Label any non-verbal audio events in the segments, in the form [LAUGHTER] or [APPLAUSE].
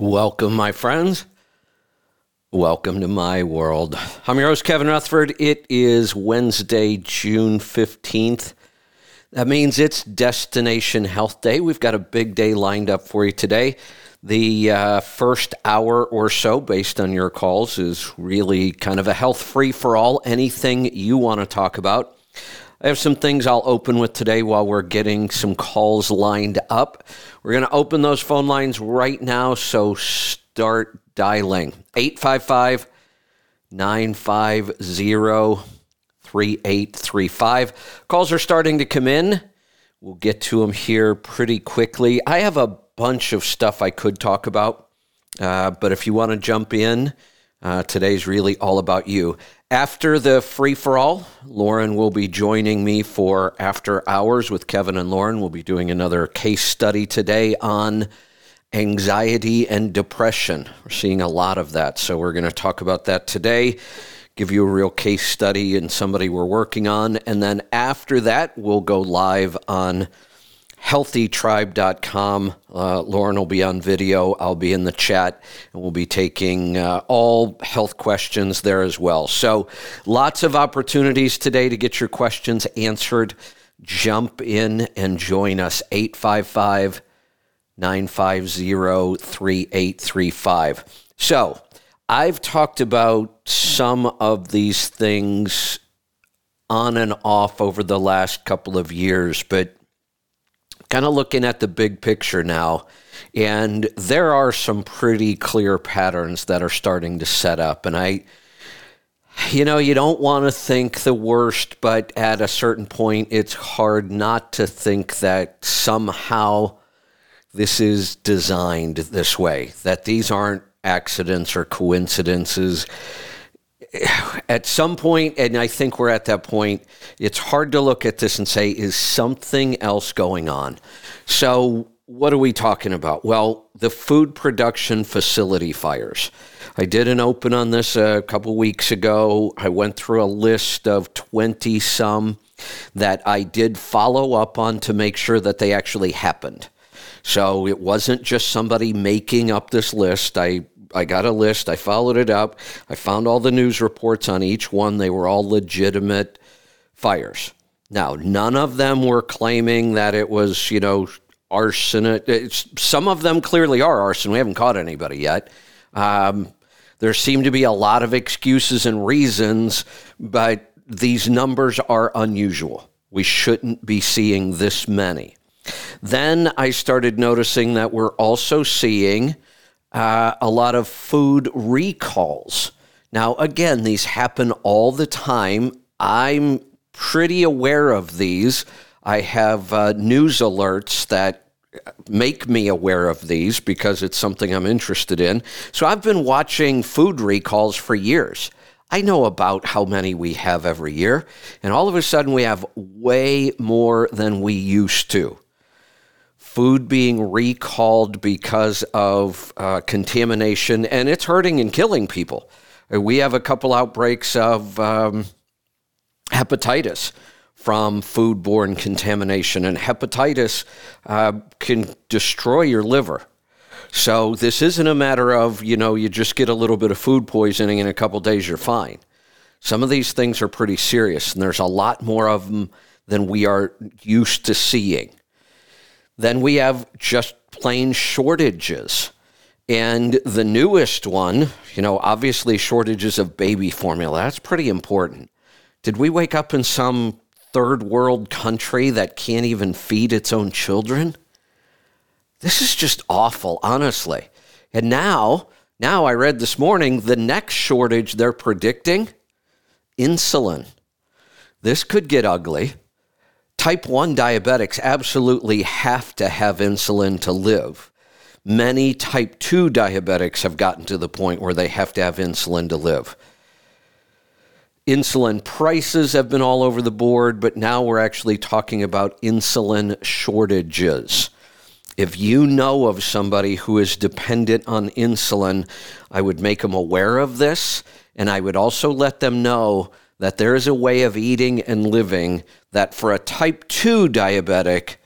Welcome, my friends. Welcome to my world. I'm your host, Kevin Rutherford. It is Wednesday, June 15th. That means it's Destination Health Day. We've got a big day lined up for you today. The uh, first hour or so, based on your calls, is really kind of a health free for all. Anything you want to talk about. I have some things I'll open with today while we're getting some calls lined up. We're going to open those phone lines right now, so start dialing 855 950 3835. Calls are starting to come in. We'll get to them here pretty quickly. I have a bunch of stuff I could talk about, uh, but if you want to jump in, uh, today's really all about you. After the free for all, Lauren will be joining me for After Hours with Kevin and Lauren. We'll be doing another case study today on anxiety and depression. We're seeing a lot of that. So we're going to talk about that today, give you a real case study and somebody we're working on. And then after that, we'll go live on healthytribe.com. Uh, Lauren will be on video. I'll be in the chat, and we'll be taking uh, all health questions there as well. So, lots of opportunities today to get your questions answered. Jump in and join us. 855 950 3835. So, I've talked about some of these things on and off over the last couple of years, but kind of looking at the big picture now, and there are some pretty clear patterns that are starting to set up. And I, you know, you don't want to think the worst, but at a certain point, it's hard not to think that somehow this is designed this way, that these aren't accidents or coincidences [SIGHS] at some point, and I think we're at that point, it's hard to look at this and say, is something else going on? So, what are we talking about? Well, the food production facility fires. I did an open on this a couple weeks ago. I went through a list of 20 some that I did follow up on to make sure that they actually happened. So it wasn't just somebody making up this list. I I got a list. I followed it up. I found all the news reports on each one. They were all legitimate fires. Now, none of them were claiming that it was, you know, arson. It's, some of them clearly are arson. We haven't caught anybody yet. Um, there seem to be a lot of excuses and reasons, but these numbers are unusual. We shouldn't be seeing this many. Then I started noticing that we're also seeing uh, a lot of food recalls. Now, again, these happen all the time. I'm pretty aware of these. I have uh, news alerts that make me aware of these because it's something I'm interested in. So I've been watching food recalls for years. I know about how many we have every year, and all of a sudden we have way more than we used to food being recalled because of uh, contamination, and it's hurting and killing people. We have a couple outbreaks of um, hepatitis from foodborne contamination, and hepatitis uh, can destroy your liver. So this isn't a matter of, you know, you just get a little bit of food poisoning in a couple days, you're fine. Some of these things are pretty serious, and there's a lot more of them than we are used to seeing. Then we have just plain shortages. And the newest one, you know, obviously shortages of baby formula. That's pretty important. Did we wake up in some third world country that can't even feed its own children? This is just awful, honestly. And now, now I read this morning the next shortage they're predicting insulin. This could get ugly. Type 1 diabetics absolutely have to have insulin to live. Many type 2 diabetics have gotten to the point where they have to have insulin to live. Insulin prices have been all over the board, but now we're actually talking about insulin shortages. If you know of somebody who is dependent on insulin, I would make them aware of this, and I would also let them know that there is a way of eating and living that for a type 2 diabetic,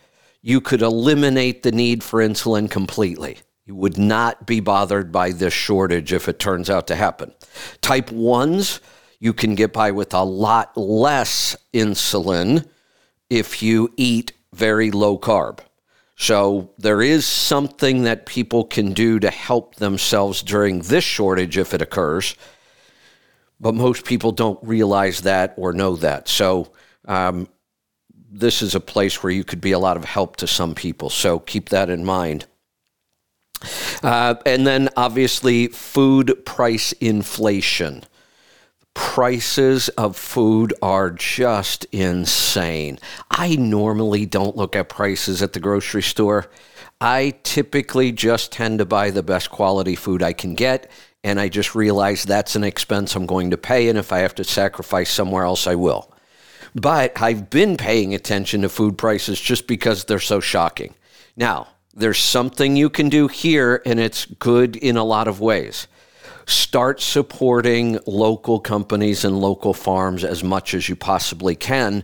you could eliminate the need for insulin completely. You would not be bothered by this shortage if it turns out to happen. Type 1s, you can get by with a lot less insulin if you eat very low carb. So there is something that people can do to help themselves during this shortage if it occurs. But most people don't realize that or know that. So um, this is a place where you could be a lot of help to some people. So keep that in mind. Uh, and then obviously, food price inflation. Prices of food are just insane. I normally don't look at prices at the grocery store. I typically just tend to buy the best quality food I can get, and I just realize that's an expense I'm going to pay, and if I have to sacrifice somewhere else, I will. But I've been paying attention to food prices just because they're so shocking. Now, there's something you can do here, and it's good in a lot of ways. Start supporting local companies and local farms as much as you possibly can.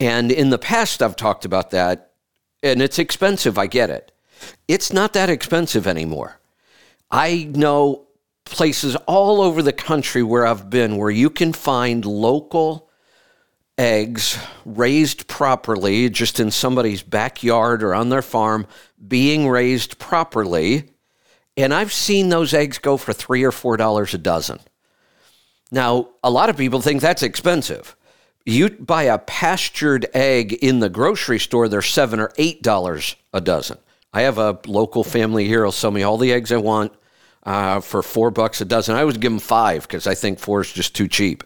And in the past, I've talked about that, and it's expensive. I get it. It's not that expensive anymore. I know places all over the country where I've been where you can find local eggs raised properly, just in somebody's backyard or on their farm, being raised properly. And I've seen those eggs go for three or four dollars a dozen. Now, a lot of people think that's expensive. You buy a pastured egg in the grocery store, they're seven or eight dollars a dozen. I have a local family here who'll sell me all the eggs I want uh, for four bucks a dozen. I always give them five because I think four is just too cheap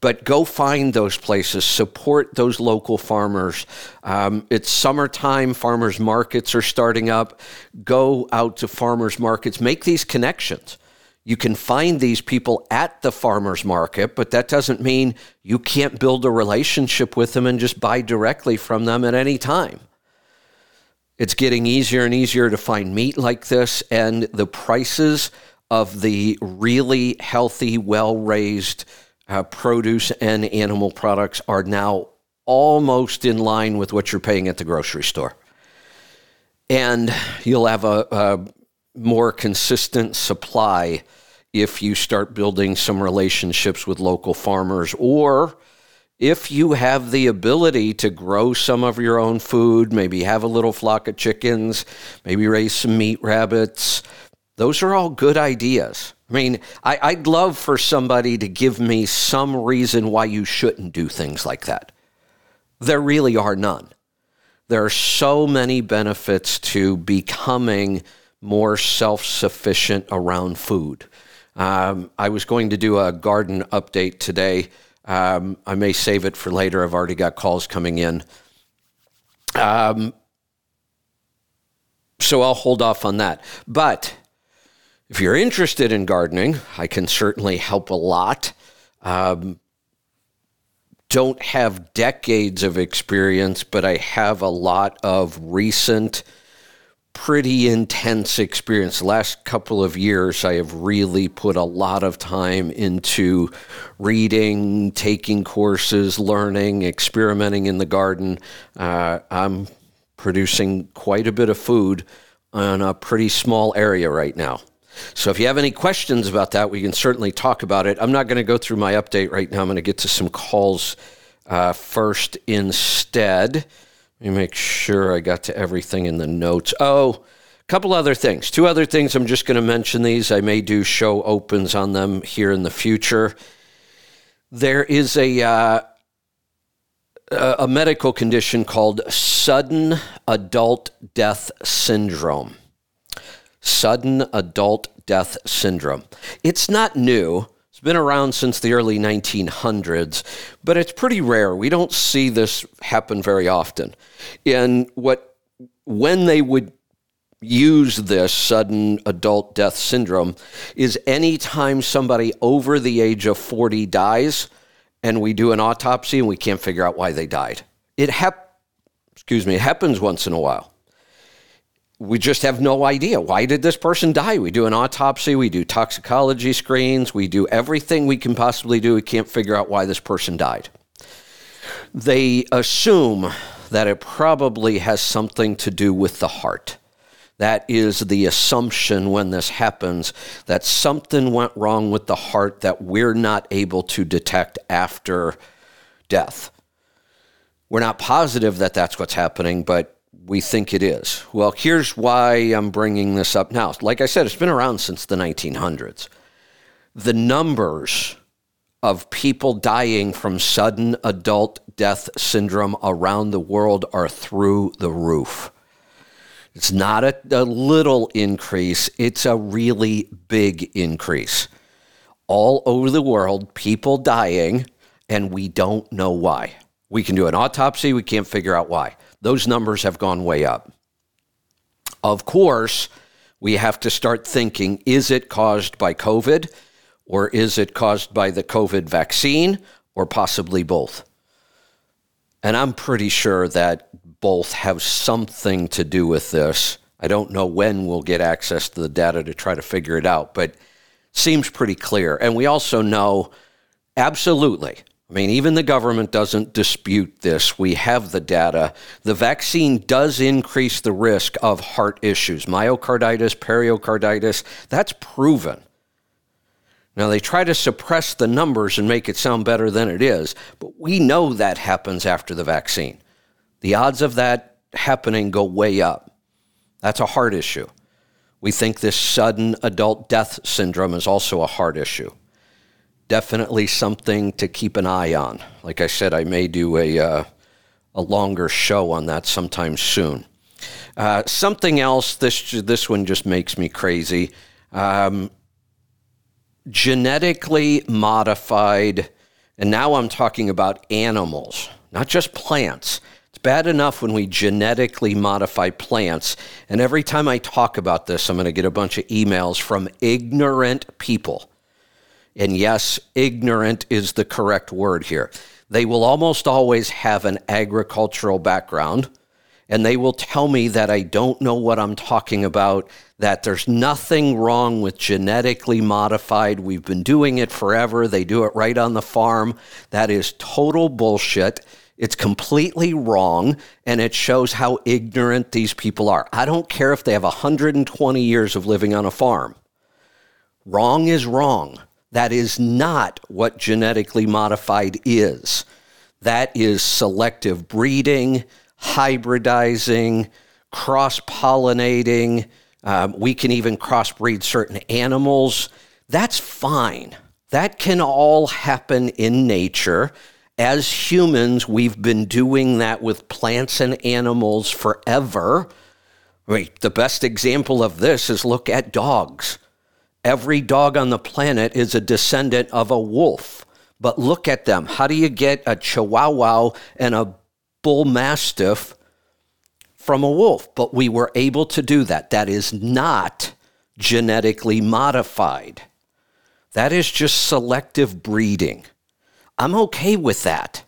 but go find those places, support those local farmers. Um, it's summertime, farmers markets are starting up. Go out to farmers markets, make these connections. You can find these people at the farmers market, but that doesn't mean you can't build a relationship with them and just buy directly from them at any time. It's getting easier and easier to find meat like this, and the prices of the really healthy, well raised uh, produce and animal products are now almost in line with what you're paying at the grocery store. And you'll have a, a more consistent supply if you start building some relationships with local farmers or if you have the ability to grow some of your own food, maybe have a little flock of chickens, maybe raise some meat rabbits, those are all good ideas. I mean, I, would love for somebody to give me some reason why you shouldn't do things like that. There really are none. There are so many benefits to becoming more self sufficient around food. Um, I was going to do a garden update today. Um, I may save it for later. I've already got calls coming in. Um, so I'll hold off on that. But if you're interested in gardening, I can certainly help a lot. Um, don't have decades of experience, but I have a lot of recent, pretty intense experience. The last couple of years, I have really put a lot of time into reading, taking courses, learning, experimenting in the garden. Uh, I'm producing quite a bit of food on a pretty small area right now. So if you have any questions about that, we can certainly talk about it. I'm not going to go through my update right now. I'm going to get to some calls uh, first instead. Let me make sure I got to everything in the notes. Oh, a couple other things. Two other things. I'm just going to mention these. I may do show opens on them here in the future. There is a uh, a medical condition called sudden adult death syndrome sudden adult death syndrome. It's not new. Been around since the early 1900s, but it's pretty rare. We don't see this happen very often. And what when they would use this sudden adult death syndrome is anytime somebody over the age of 40 dies and we do an autopsy and we can't figure out why they died. It hap- excuse me, it happens once in a while we just have no idea. Why did this person die? We do an autopsy, we do toxicology screens, we do everything we can possibly do. We can't figure out why this person died. They assume that it probably has something to do with the heart, That is the assumption when this happens that something went wrong with the heart that we're not able to detect after death. We're not positive that that's what's happening, but we think it is. Well, here's why I'm bringing this up now. Like I said, it's been around since the 1900s. The numbers of people dying from sudden adult death syndrome around the world are through the roof. It's not a, a, little increase, it's a really big increase. All over the world, people dying, and we don't know why. We can do an autopsy, we can't figure out why. Those numbers have gone way up. Of course, we have to start thinking is it caused by COVID or is it caused by the COVID vaccine or possibly both? And I'm pretty sure that both have something to do with this. I don't know when we'll get access to the data to try to figure it out, but seems pretty clear. And we also know absolutely I mean, even the government doesn't dispute this. We have the data. The vaccine does increase the risk of heart issues, myocarditis, pericarditis. That's proven. Now, they try to suppress the numbers and make it sound better than it is, but we know that happens after the vaccine. The odds of that happening go way up. That's a heart issue. We think this sudden adult death syndrome is also a heart issue definitely something to keep an eye on. Like I said, I may do a, uh, a longer show on that sometime soon. Uh, something else, this, this one just makes me crazy. Um, genetically modified, and now I'm talking about animals, not just plants. It's bad enough when we genetically modify plants. And every time I talk about this, I'm going to get a bunch of emails from ignorant people and yes, ignorant is the correct word here. They will almost always have an agricultural background, and they will tell me that I don't know what I'm talking about, that there's nothing wrong with genetically modified. We've been doing it forever. They do it right on the farm. That is total bullshit. It's completely wrong, and it shows how ignorant these people are. I don't care if they have 120 years of living on a farm. Wrong is wrong. That is not what genetically modified is. That is selective breeding, hybridizing, cross pollinating. Um, we can even crossbreed certain animals. That's fine. That can all happen in nature. As humans, we've been doing that with plants and animals forever. The best example of this is look at dogs. Every dog on the planet is a descendant of a wolf. But look at them. How do you get a chihuahua and a bull mastiff from a wolf? But we were able to do that. That is not genetically modified. That is just selective breeding. I'm okay with that.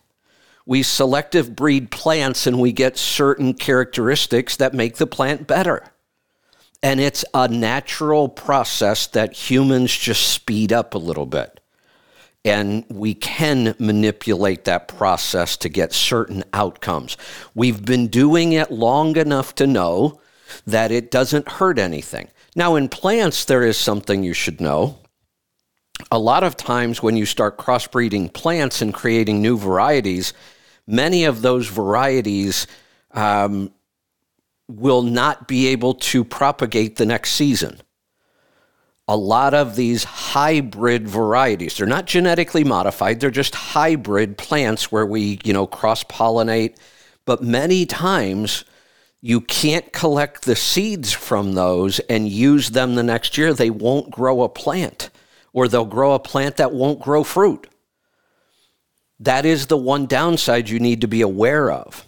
We selective breed plants and we get certain characteristics that make the plant better. And it's a natural process that humans just speed up a little bit. And we can manipulate that process to get certain outcomes. We've been doing it long enough to know that it doesn't hurt anything. Now, in plants, there is something you should know. A lot of times, when you start crossbreeding plants and creating new varieties, many of those varieties um, will not be able to propagate the next season. A lot of these hybrid varieties, they're not genetically modified, they're just hybrid plants where we, you know, cross pollinate. But many times you can't collect the seeds from those and use them the next year. They won't grow a plant, or they'll grow a plant that won't grow fruit. That is the one downside you need to be aware of.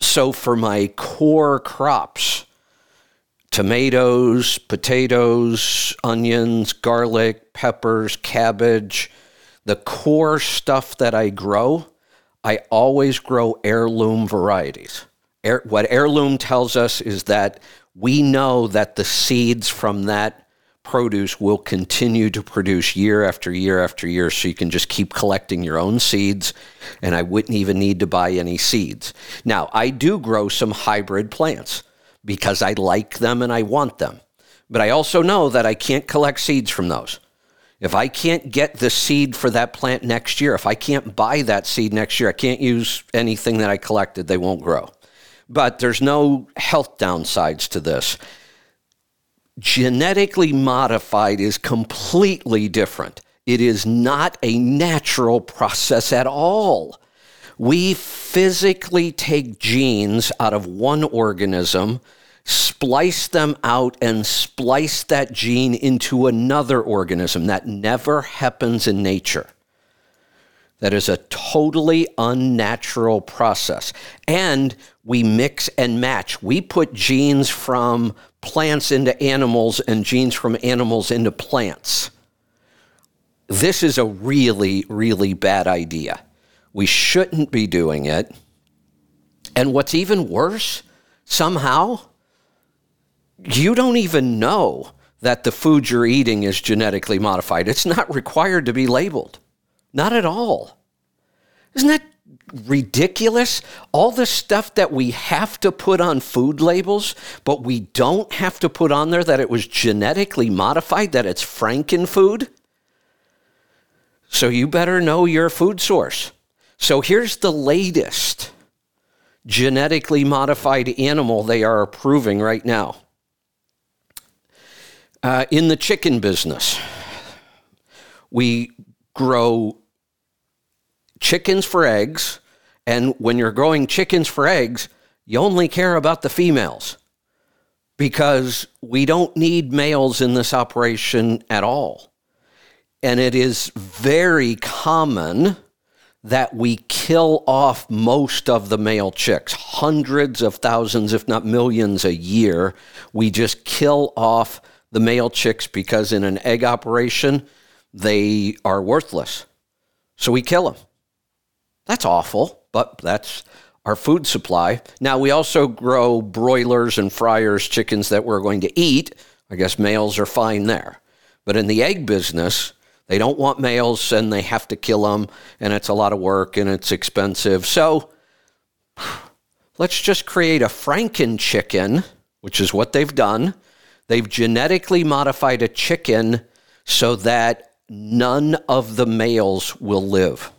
So for my core crops, tomatoes, potatoes, onions, garlic, peppers, cabbage, the core stuff that I grow, I always grow heirloom varieties. Air, what heirloom tells us is that we know that the seeds from that produce will continue to produce year after year after year. So you can just keep collecting your own seeds, and I wouldn't even need to buy any seeds. Now, I do grow some hybrid plants because I like them and I want them. But I also know that I can't collect seeds from those. If I can't get the seed for that plant next year, if I can't buy that seed next year, I can't use anything that I collected, they won't grow. But there's no health downsides to this. Genetically modified is completely different. It is not a natural process at all. We physically take genes out of one organism splice them out and splice that gene into another organism. That never happens in nature. That is a totally unnatural process. And we mix and match. We put genes from plants into animals and genes from animals into plants. This is a really, really bad idea. We shouldn't be doing it. And what's even worse, somehow, you don't even know that the food you're eating is genetically modified. It's not required to be labeled. Not at all. Isn't that ridiculous? All the stuff that we have to put on food labels, but we don't have to put on there that it was genetically modified, that it's frankenfood. So you better know your food source. So here's the latest genetically modified animal they are approving right now. Uh, in the chicken business, we grow chickens for eggs, and when you're growing chickens for eggs, you only care about the females because we don't need males in this operation at all. And it is very common that we kill off most of the male chicks, hundreds of thousands, if not millions a year. We just kill off the male chicks because in an egg operation, they are worthless. So we kill them. That's awful, but that's our food supply. Now, we also grow broilers and fryers, chickens that we're going to eat. I guess males are fine there. But in the egg business, they don't want males and they have to kill them, and it's a lot of work and it's expensive. So let's just create a Franken chicken, which is what they've done They've genetically modified a chicken so that none of the males will live.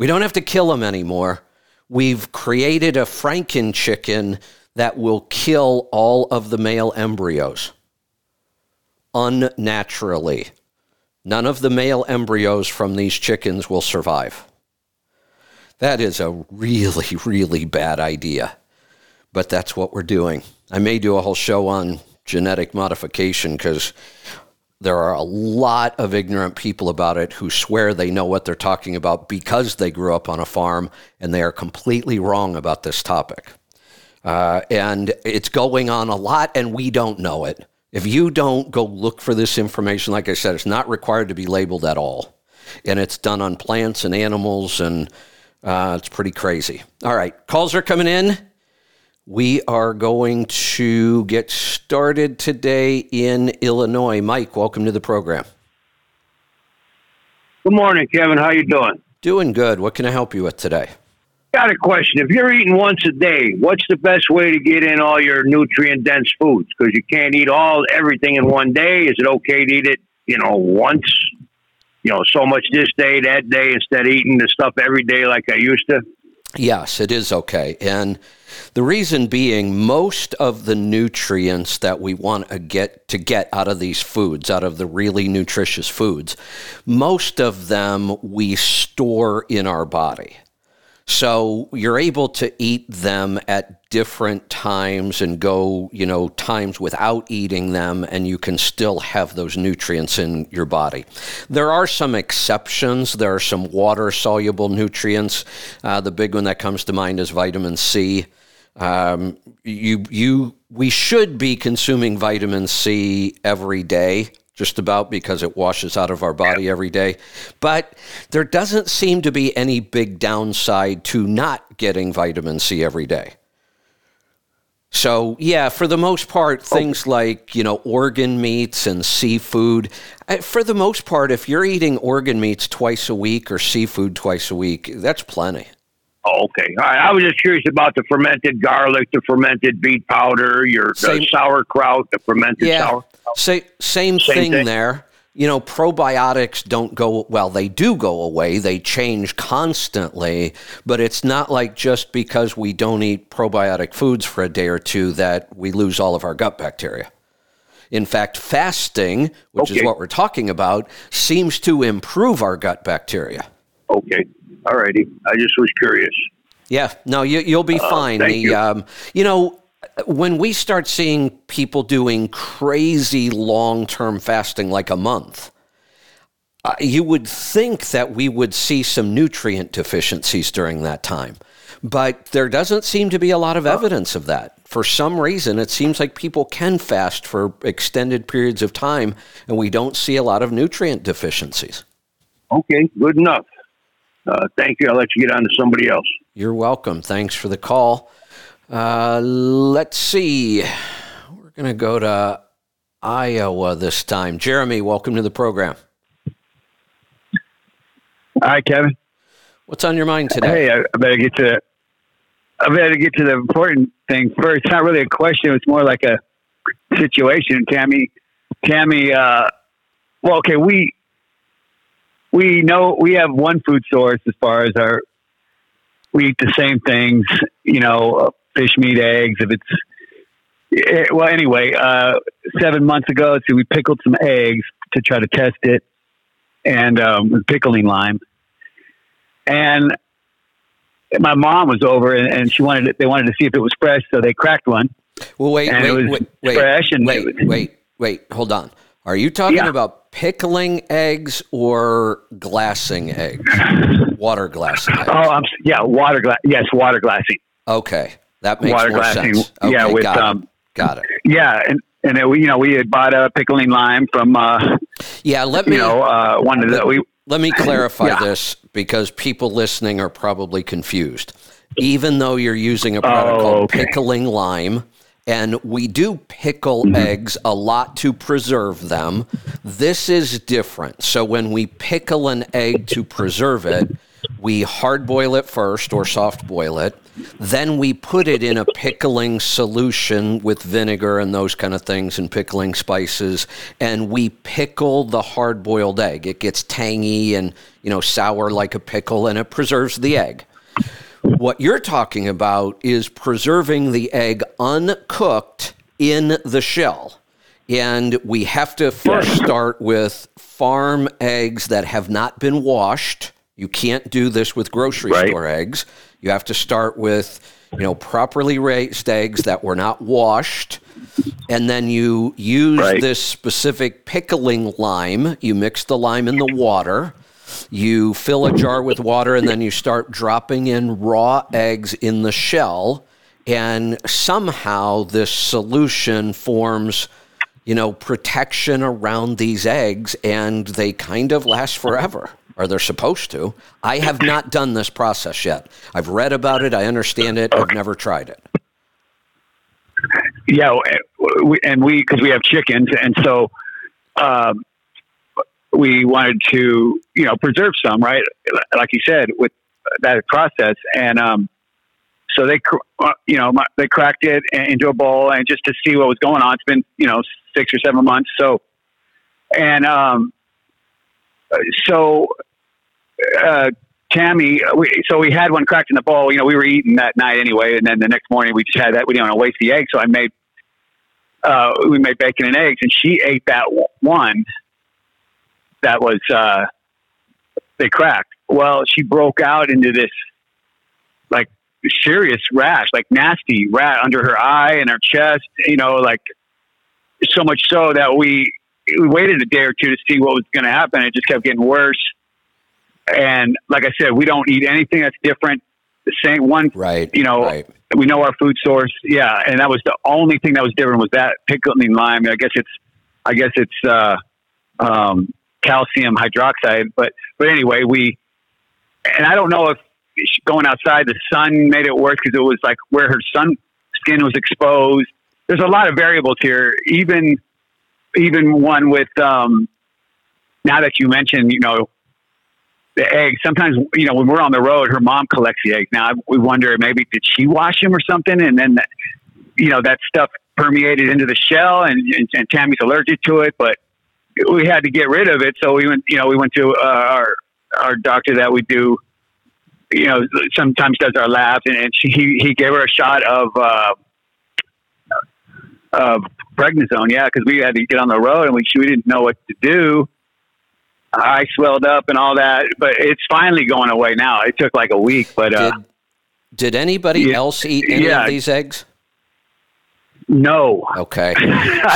We don't have to kill them anymore. We've created a Franken chicken that will kill all of the male embryos unnaturally. None of the male embryos from these chickens will survive. That is a really, really bad idea, but that's what we're doing. I may do a whole show on genetic modification because there are a lot of ignorant people about it who swear they know what they're talking about because they grew up on a farm and they are completely wrong about this topic. Uh, and it's going on a lot and we don't know it. If you don't go look for this information, like I said, it's not required to be labeled at all. And it's done on plants and animals, and uh, it's pretty crazy. All right, calls are coming in. We are going to get started today in Illinois. Mike, welcome to the program. Good morning, Kevin. How you doing? Doing good. What can I help you with today? Got a question. If you're eating once a day, what's the best way to get in all your nutrient dense foods? Because you can't eat all everything in one day. Is it okay to eat it, you know, once? You know, so much this day, that day, instead of eating the stuff every day like I used to? Yes, it is okay. And the reason being, most of the nutrients that we want to get to get out of these foods, out of the really nutritious foods, most of them we store in our body. So you're able to eat them at different times and go, you know, times without eating them, and you can still have those nutrients in your body. There are some exceptions. There are some water soluble nutrients. Uh, the big one that comes to mind is vitamin C. Um, you, you, we should be consuming vitamin C every day just about because it washes out of our body every day. But there doesn't seem to be any big downside to not getting vitamin C every day. So, yeah, for the most part, things like, you know, organ meats and seafood, uh, for the most part, if you're eating organ meats twice a week or seafood twice a week, that's plenty. Oh, okay. All right. I was just curious about the fermented garlic, the fermented beet powder, your the sauerkraut, the fermented yeah, sauerkraut. Say, same, same thing, thing there. You know, probiotics don't go, well, they do go away. They change constantly, but it's not like just because we don't eat probiotic foods for a day or two that we lose all of our gut bacteria. In fact, fasting, which okay. is what we're talking about, seems to improve our gut bacteria. Okay. All righty. I just was curious. Yeah. No, you, will be uh, fine. Thank the, you. Um, you know, when we start seeing people doing crazy long term fasting, like a month, uh, you would think that we would see some nutrient deficiencies during that time. But there doesn't seem to be a lot of evidence of that. For some reason, it seems like people can fast for extended periods of time, and we don't see a lot of nutrient deficiencies. Okay, good enough. Uh, thank you. I'll let you get on to somebody else. You're welcome. Thanks for the call. Uh, let's see. We're going to go to Iowa this time. Jeremy, welcome to the program. Hi, Kevin. What's on your mind today? Hey, I better get to. I better get to the important thing first. It's not really a question; it's more like a situation. Tammy, Tammy. Uh, well, okay, we we know we have one food source as far as our we eat the same things, you know, uh, fish, meat, eggs. If it's it, eh, well, anyway, uh, seven months ago, so we pickled some eggs to try to test it, and um, pickling lime. And my mom was over, and, and she wanted it, they wanted to see if it was fresh, so they cracked one. Well, wait, wait, it was wait, wait, fresh, and wait, wait, wait, hold on. Are you talking yeah. about pickling eggs or glassing eggs? Water glassing eggs. [LAUGHS] Oh, I'm, yeah, water glass. Yes, water glassing. Okay, that makes sense. water more glassing. sense. Okay, yeah, with got um, it. got it. Yeah, and and it, you know we had bought a pickling lime from. Uh, yeah, let me. You know, uh, one of the we. Let me clarify yeah. this because people listening are probably confused. Even though you're using a product oh, called okay. pickling lime, and we do pickle Mm-hmm. eggs a lot to preserve them. This is different. So when we pickle an egg to preserve it, we hard boil it first or soft boil it. Then we put it in a pickling solution with vinegar and those kind of things and pickling spices. And we pickle the hard boiled egg. It gets tangy and, you know, sour like a pickle and it preserves the egg. What you're talking about is preserving the egg uncooked in the shell. And we have to first start with farm eggs that have not been washed. You can't do this with grocery Right. store eggs. You have to start with, you know, properly raised eggs that were not washed. And then you use Right. this specific pickling lime. You mix the lime in the water. You fill a jar with water and then you start dropping in raw eggs in the shell. And somehow this solution forms, you know, protection around these eggs and they kind of last forever. Or they're supposed to. I have not done this process yet. I've read about it. I understand it. I've never tried it. Yeah, and we because we have chickens, and so um, we wanted to you know preserve some, right? Like you said, with that process, and um, so they you know they cracked it into a bowl, and just to see what was going on. It's been you know six or seven months, so and um, so. Uh, Tammy, we, so we had one cracked in the bowl. You know, we were eating that night anyway, and then the next morning we just had that. We didn't want to waste the egg, so I made uh, we made bacon and eggs, and she ate that one that was uh, they cracked. Well, she broke out into this like serious rash, like nasty rash under her eye and her chest. You know, like so much so that we we waited a day or two to see what was going to happen. It just kept getting worse. And like I said, we don't eat anything that's different. The same one, Right. you know, right. we know our food source. Yeah, and that was the only thing that was different was that pickling lime. I guess it's, I guess it's uh, um, calcium hydroxide. But but anyway, we, and I don't know if going outside the sun made it worse because it was like where her sun skin was exposed. There's a lot of variables here. Even even one with um, now that you mentioned, you know, the eggs. Sometimes, you know, when we're on the road, her mom collects the eggs. Now we wonder maybe did she wash them or something, and then that, you know that stuff permeated into the shell, and, and, and Tammy's allergic to it. But we had to get rid of it, so we went. You know, we went to uh, our our doctor that we do. You know, sometimes does our labs, and, and she, he he gave her a shot of. Uh, of prednisone, yeah, because we had to get on the road and we we didn't know what to do. I swelled up and all that, but it's finally going away now. It took like a week, but uh, Did, did anybody yeah, else eat any yeah. of these eggs? No. Okay. [LAUGHS]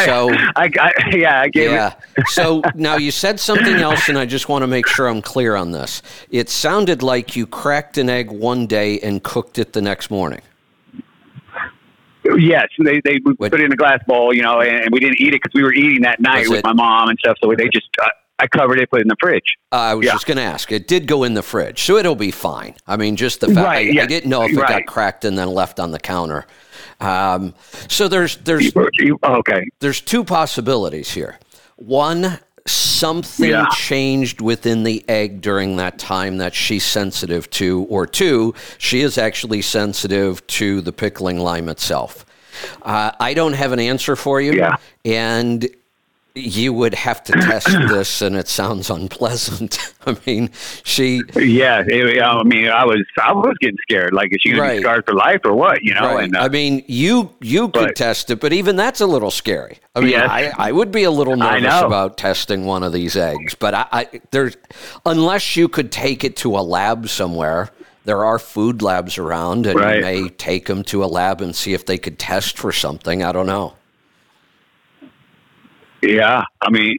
So I, I, yeah, I gave yeah. So now you said something else, and I just want to make sure I'm clear on this. It sounded like you cracked an egg one day and cooked it the next morning. Yes, they they put it in a glass bowl, you know, and we didn't eat it because we were eating that night Was with it- my mom and stuff. So they just uh, I covered it, put it in the fridge. Uh, I was Yeah. just going to ask. It did go in the fridge, so it'll be fine. I mean, just the fact Right, I, I didn't know if it got cracked and then left on the counter. Um, so there's there's okay, there's two possibilities here. One, something Yeah. changed within the egg during that time that she's sensitive to, or two, she is actually sensitive to the pickling lime itself. Uh, I don't have an answer for you, Yeah. and you would have to test [COUGHS] this, and it sounds unpleasant. [LAUGHS] I mean, she yeah. It, I mean, I was I was getting scared. Like, is she gonna Right. be scarred for life or what? You know? Right. And uh, I mean, you you could test it, but even that's a little scary. I mean, Yes. I, I would be a little nervous about testing one of these eggs, but I, I there's unless you could take it to a lab somewhere. There are food labs around, and Right. you may take them to a lab and see if they could test for something. I don't know. Yeah, I mean,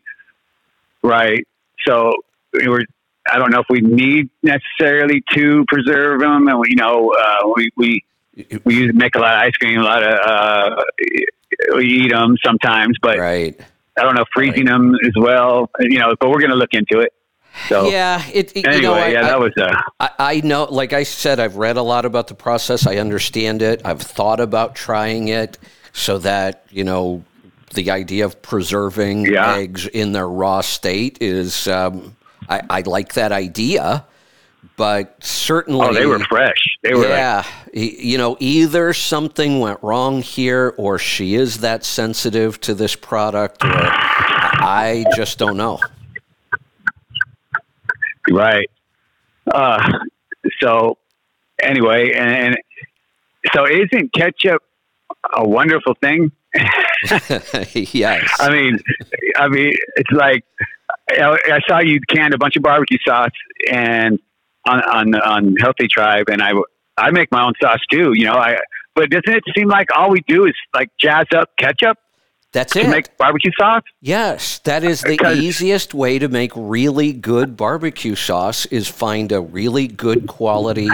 right. So we're. I don't know if we need necessarily to preserve them, and we, you know, uh, we we we use, make a lot of ice cream, a lot of uh, we eat them sometimes, but Right. I don't know if freezing them as well. You know, but we're going to look into it. So Yeah. It. it- anyway, you know, I, yeah, that was uh, I, I know, like I said, I've read a lot about the process. I understand it. I've thought about trying it so that, you know, the idea of preserving Yeah. eggs in their raw state is, um, I, I like that idea, but certainly. oh, they were fresh. They were like, Yeah. y- you know, either something went wrong here or she is that sensitive to this product or I just don't know. Right. Uh, so anyway, and so isn't ketchup a wonderful thing? [LAUGHS] [LAUGHS] yes. I mean, I mean, it's like I I saw you canned a bunch of barbecue sauce and on on on Healthy Tribe, and I I make my own sauce too. You know, I but doesn't it seem like all we do is like jazz up ketchup That's to it. make barbecue sauce? Yes, that is the easiest way to make really good barbecue sauce is find a really good quality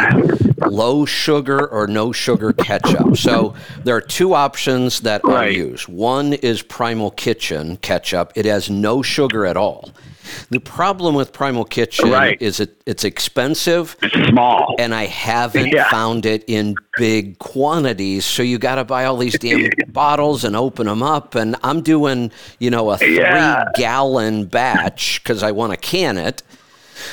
low sugar or no sugar ketchup. So there are two options that I Right. use. One is Primal Kitchen ketchup. It has no sugar at all. The problem with Primal Kitchen Right. is it, it's expensive It's small. and I haven't Yeah. found it in big quantities. So you got to buy all these damn [LAUGHS] bottles and open them up. And I'm doing, you know, a three Yeah. gallon batch because I want to can it.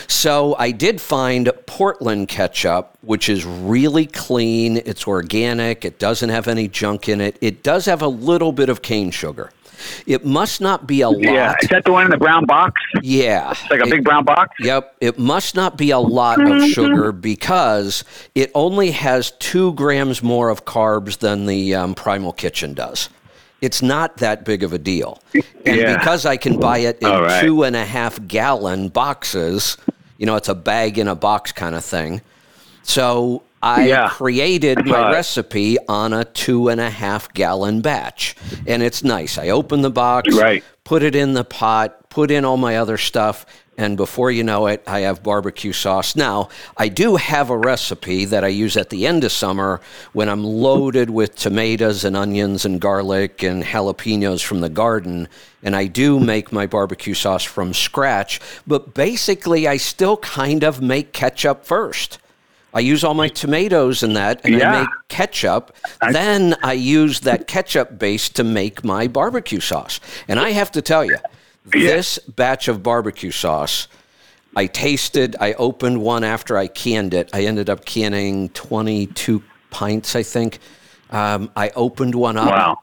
So I did find Portland ketchup, which is really clean. It's organic. It doesn't have any junk in it. It does have a little bit of cane sugar. It must not be a lot. Yeah, is that the one in the brown box? Yeah. It's like a It- big brown box. Yep, it must not be a lot of sugar because it only has two grams more of carbs than the um, Primal Kitchen does. It's not that big of a deal. And Yeah. because I can buy it in right. two and a half gallon boxes, you know, it's a bag in a box kind of thing. So I Yeah. created my Right. recipe on a two and a half gallon batch. And it's nice. I open the box, Right. Put it in the pot, put in all my other stuff, and before you know it, I have barbecue sauce. Now, I do have a recipe that I use at the end of summer when I'm loaded with tomatoes and onions and garlic and jalapenos from the garden. And I do make my barbecue sauce from scratch, but basically, I still kind of make ketchup first. I use all my tomatoes and that, and I make ketchup. then I use that ketchup base to make my barbecue sauce. And I have to tell you, this batch of barbecue sauce, I tasted. I opened one after I canned it. I ended up canning 22 pints, I think. Um, I opened one up. Wow.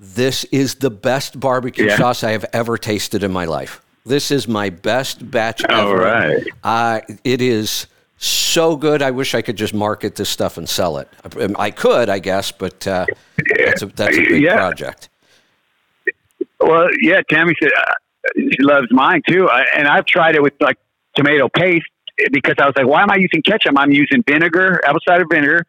This is the best barbecue Yeah. sauce I have ever tasted in my life. This is my best batch All ever. right. Uh, it is so good. I wish I could just market this stuff and sell it. I could, I guess, but uh, that's a, that's a big Yeah. project. Well, yeah, Tammy said uh, she loves mine too, I, and I've tried it with like tomato paste because I was like, why am I using ketchup? I'm using vinegar, apple cider vinegar,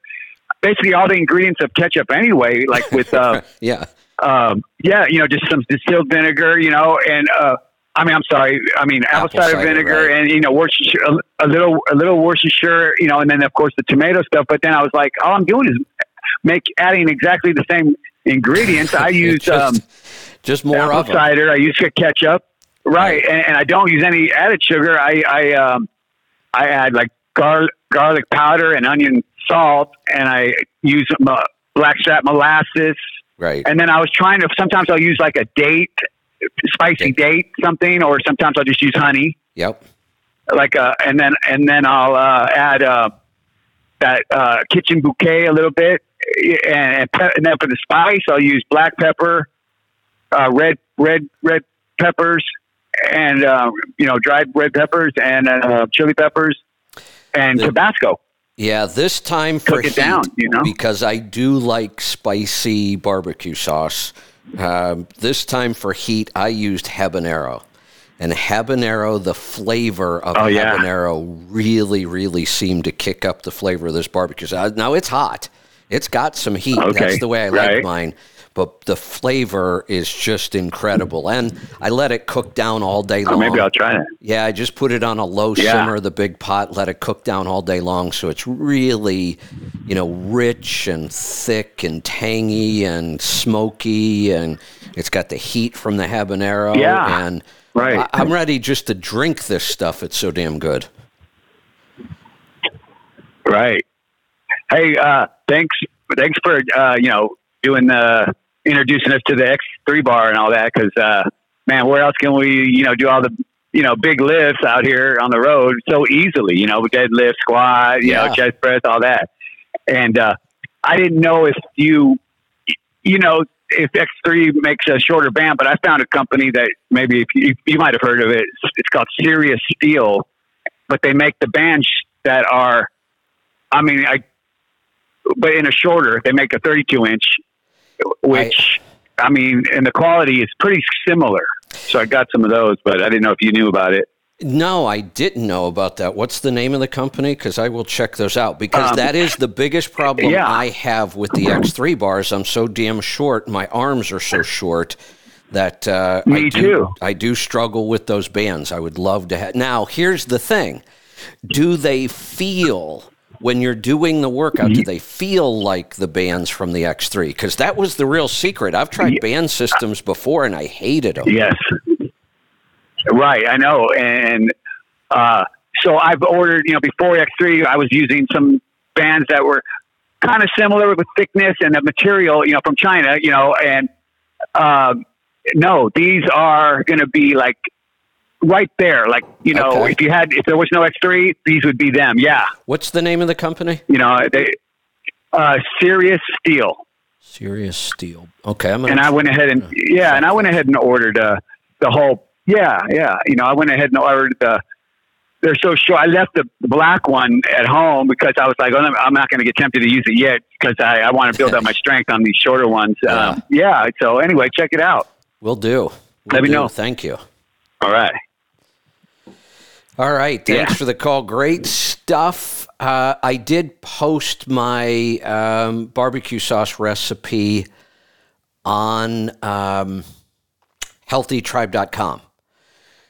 basically all the ingredients of ketchup anyway. Like with, uh, [LAUGHS] Yeah. um, yeah, you know, just some distilled vinegar, you know, and uh, I mean, I'm sorry, I mean apple, cider, cider, vinegar, right. and you know, Worcestershire, a, a little, a little Worcestershire, you know, and then of course the tomato stuff. But then I was like, all I'm doing is make adding exactly the same ingredients. I [LAUGHS] use. just, um, just more apple cider. I use ketchup, right? Right. And, and I don't use any added sugar. I I um I add like garlic garlic powder and onion salt, and I use uh, blackstrap molasses. Right. And then I was trying to. Sometimes I'll use like a date, spicy date, something, or sometimes I'll just use honey. Yep. Like uh, and then and then I'll uh, add uh, that uh, kitchen bouquet a little bit, and, pe- and then for the spice I'll use black pepper, uh, red red red peppers, and uh, you know dried red peppers and uh, chili peppers, and The- Tabasco. Yeah, this time for Cook it heat, down, you know? because I do like spicy barbecue sauce. Um, this time for heat, I used habanero, and habanero, the flavor of Oh, yeah. habanero really, really seemed to kick up the flavor of this barbecue. Now it's hot; it's got some heat. Okay, That's the way I like mine. But the flavor is just incredible, and I let it cook down all day oh, long. maybe I'll try that. Yeah, I just put it on a low Yeah. simmer, the big pot, let it cook down all day long. So it's really, you know, rich and thick and tangy and smoky, and it's got the heat from the habanero. Yeah, and right. I, I'm ready just to drink this stuff. It's so damn good. Right. Hey, uh, thanks. Thanks for uh, you know doing the introducing us to the X three bar and all that. Because uh, man, where else can we you know do all the you know big lifts out here on the road so easily? You know, deadlift, squat, you Yeah. know, chest press, all that. And uh, I didn't know if you you know if X three makes a shorter band, but I found a company that maybe if you, you might have heard of it. It's called Serious Steel, but they make the bands that are I mean, I, but in a shorter, they make a 32 inch, which, I, mean, and the quality is pretty similar. So I got some of those, but I didn't know if you knew about it. No, I didn't know about that. What's the name of the company? Because I will check those out. Because Um, that is the biggest problem yeah. I have with the X3 bars. I'm so damn short. My arms are so short that uh, I Me do, too. I do struggle with those bands. I would love to have. Now, here's the thing: Do they feel when you're doing the workout? Do they feel like the bands from the X3? Because that was the real secret. I've tried band systems before and I hated them. Yes. Right. I know. And, uh, so I've ordered, you know, before X3, I was using some bands that were kind of similar with thickness and the material, you know, from China, you know, and, um, no, these are going to be like right there. Like, you know, Okay. if you had, if there was no X3, these would be them. Yeah. What's the name of the company? You know, they, uh, Serious Steel. Serious Steel. Okay, I'm gonna. and I went ahead and yeah, and I went ahead and ordered uh, the whole yeah yeah. You know, I went ahead and ordered the. They're so short. I left the black one at home because I was like, oh, I'm not going to get tempted to use it yet because I, I want to build up my strength on these shorter ones. Um, yeah. So anyway, check it out. We'll do. We'll Let me know. Thank you. All right. All right. Thanks Yeah. for the call. Great stuff. Uh, I did post my um, barbecue sauce recipe on um, healthytribe.com.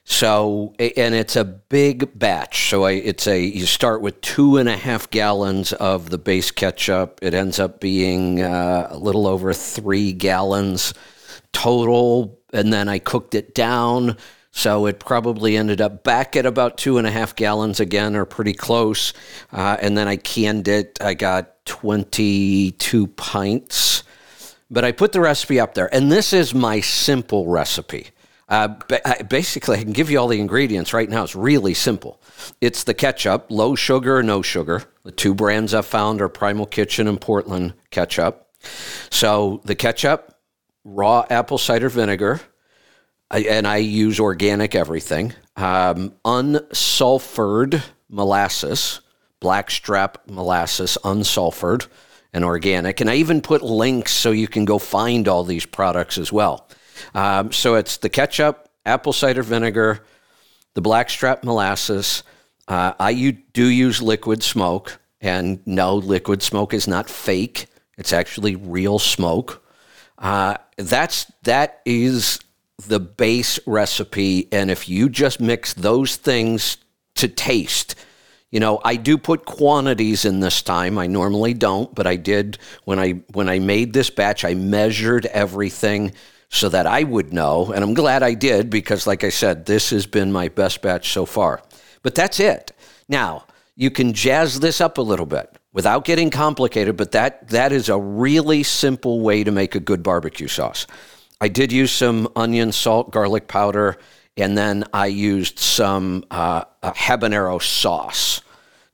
So, and it's a big batch. So, I, it's a, you start with two and a half gallons of the base ketchup. It ends up being uh, a little over three gallons total. And then I cooked it down. So it probably ended up back at about two and a half gallons again, or pretty close. Uh, and then I canned it. I got 22 pints but I put the recipe up there, and this is my simple recipe. Uh, basically, I can give you all the ingredients right now. It's really simple. It's the ketchup, low sugar or no sugar. The two brands I've found are Primal Kitchen and Portland ketchup. So the ketchup, raw apple cider vinegar, and I use organic everything. Um, unsulfured molasses, blackstrap molasses, unsulfured and organic. And I even put links so you can go find all these products as well. Um, so it's the ketchup, apple cider vinegar, the blackstrap molasses. Uh, I do use liquid smoke, and no, liquid smoke is not fake. It's actually real smoke. Uh, that's that is the base recipe, and if you just mix those things to taste, you know, I do put quantities in this time. I normally don't, but I did when I when I made this batch. I measured everything so that I would know, and I'm glad I did because, like I said, this has been my best batch so far. But that's it. Now you can jazz this up a little bit without getting complicated, but that that is a really simple way to make a good barbecue sauce. I did use some onion, salt, garlic powder, and then I used some uh, habanero sauce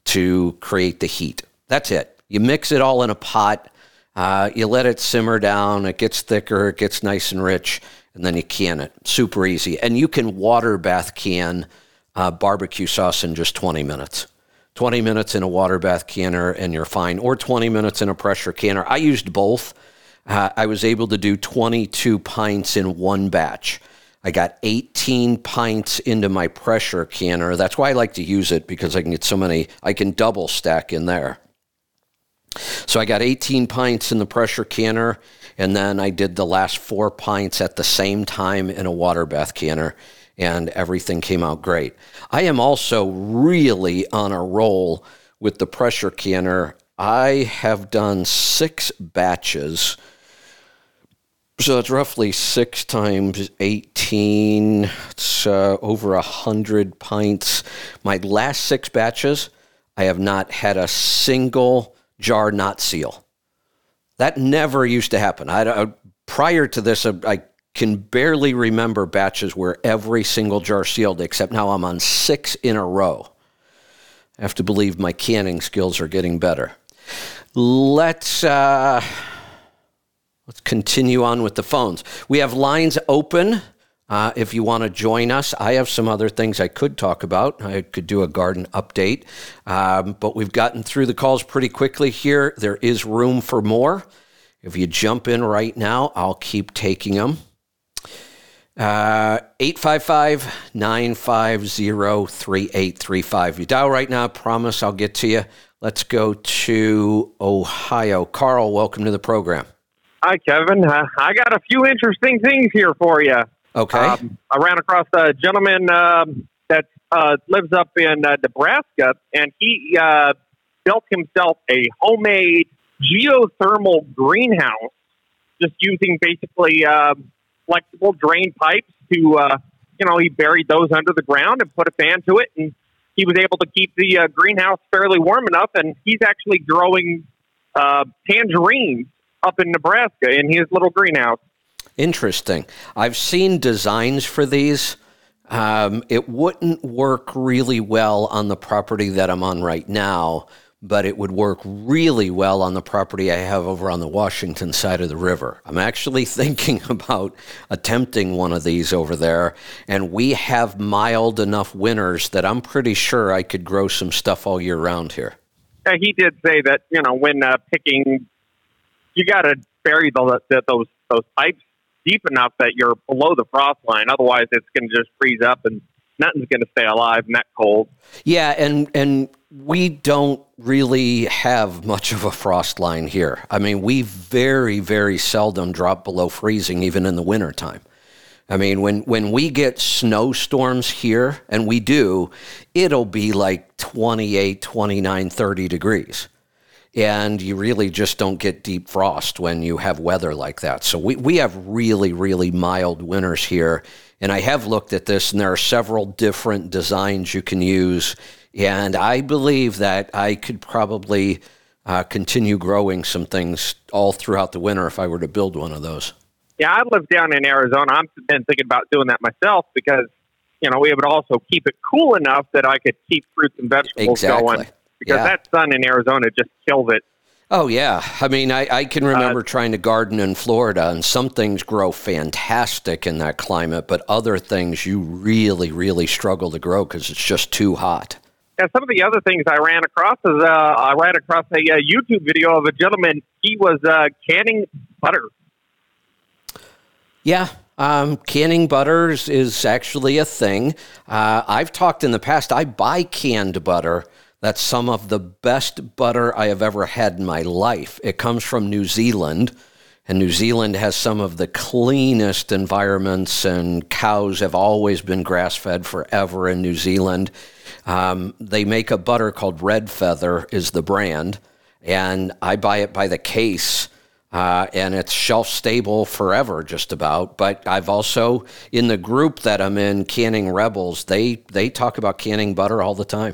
to create the heat. That's it. You mix it all in a pot. Uh, you let it simmer down. It gets thicker. It gets nice and rich, and then you can it. Super easy. And you can water bath can uh, barbecue sauce in just 20 minutes. 20 minutes in a water bath canner and you're fine, or 20 minutes in a pressure canner. I used both. Uh, I was able to do 22 pints in one batch. I got 18 pints into my pressure canner. That's why I like to use it because I can get so many, I can double stack in there. So I got 18 pints in the pressure canner, and then I did the last four pints at the same time in a water bath canner, and everything came out great. I am also really on a roll with the pressure canner. I have done six batches so it's roughly six times 18. It's uh, over 100 pints. My last six batches, I have not had a single jar not seal. That never used to happen. I, uh, prior to this, uh, I can barely remember batches where every single jar sealed, except now I'm on six in a row. I have to believe my canning skills are getting better. Let's. Uh, Let's continue on with the phones. We have lines open. Uh, if you want to join us, I have some other things I could talk about. I could do a garden update, um, but we've gotten through the calls pretty quickly here. There is room for more. If you jump in right now, I'll keep taking them. Uh, 855 950 3835. You dial right now, promise I'll get to you. Let's go to Ohio. Carl, welcome to the program. Hi, Kevin. Uh, I got a few interesting things here for you. Okay. Um, I ran across a gentleman um, that uh, lives up in uh, Nebraska, and he uh, built himself a homemade geothermal greenhouse, just using basically um, flexible drain pipes to, uh, you know, he buried those under the ground and put a fan to it, and he was able to keep the uh, greenhouse fairly warm enough. And he's actually growing tangerines up in Nebraska in his little greenhouse. Interesting. I've seen designs for these. Um, it wouldn't work really well on the property that I'm on right now, but it would work really well on the property I have over on the Washington side of the river. I'm actually [LAUGHS] thinking about attempting one of these over there, and we have mild enough winters that I'm pretty sure I could grow some stuff all year round here. Yeah, he did say that you know when uh, picking you got to bury the, the, those those pipes deep enough that you're below the frost line. Otherwise, it's going to just freeze up and nothing's going to stay alive in that cold. Yeah, and and we don't really have much of a frost line here. I mean, we very very seldom drop below freezing even in the wintertime. I mean, when when we get snowstorms here and we do, it'll be like 28, 29, 30 degrees and you really just don't get deep frost when you have weather like that. So we, we have really, really mild winters here. And I have looked at this, and there are several different designs you can use. And I believe that I could probably uh, continue growing some things all throughout the winter if I were to build one of those. Yeah, I live down in Arizona. I've been thinking about doing that myself because you know we would also keep it cool enough that I could keep fruits and vegetables Exactly. going because Yeah. that sun in Arizona just kills it. Oh yeah, I mean, I, I can remember trying to garden in Florida, and some things grow fantastic in that climate, but other things you really, really struggle to grow because it's just too hot. And some of the other things I ran across is uh, I ran across a, uh YouTube video of a gentleman. He was uh, canning butter. Yeah, um, canning butters is actually a thing. Uh, I've talked in the past. I buy canned butter. That's some of the best butter I have ever had in my life. It comes from New Zealand, and New Zealand has some of the cleanest environments, and cows have always been grass fed forever in New Zealand. Um, they make a butter called Red Feather, is the brand, and I buy it by the case. Uh, and it's shelf stable forever, just about. But I've also in the group that I'm in, Canning Rebels. They they talk about canning butter all the time.